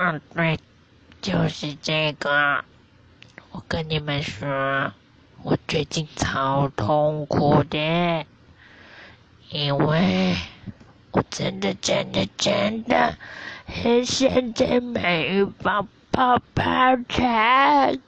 嗯对就是这个。我跟你们说我最近超痛苦的因为我真的真的真的很想再买一包泡泡糖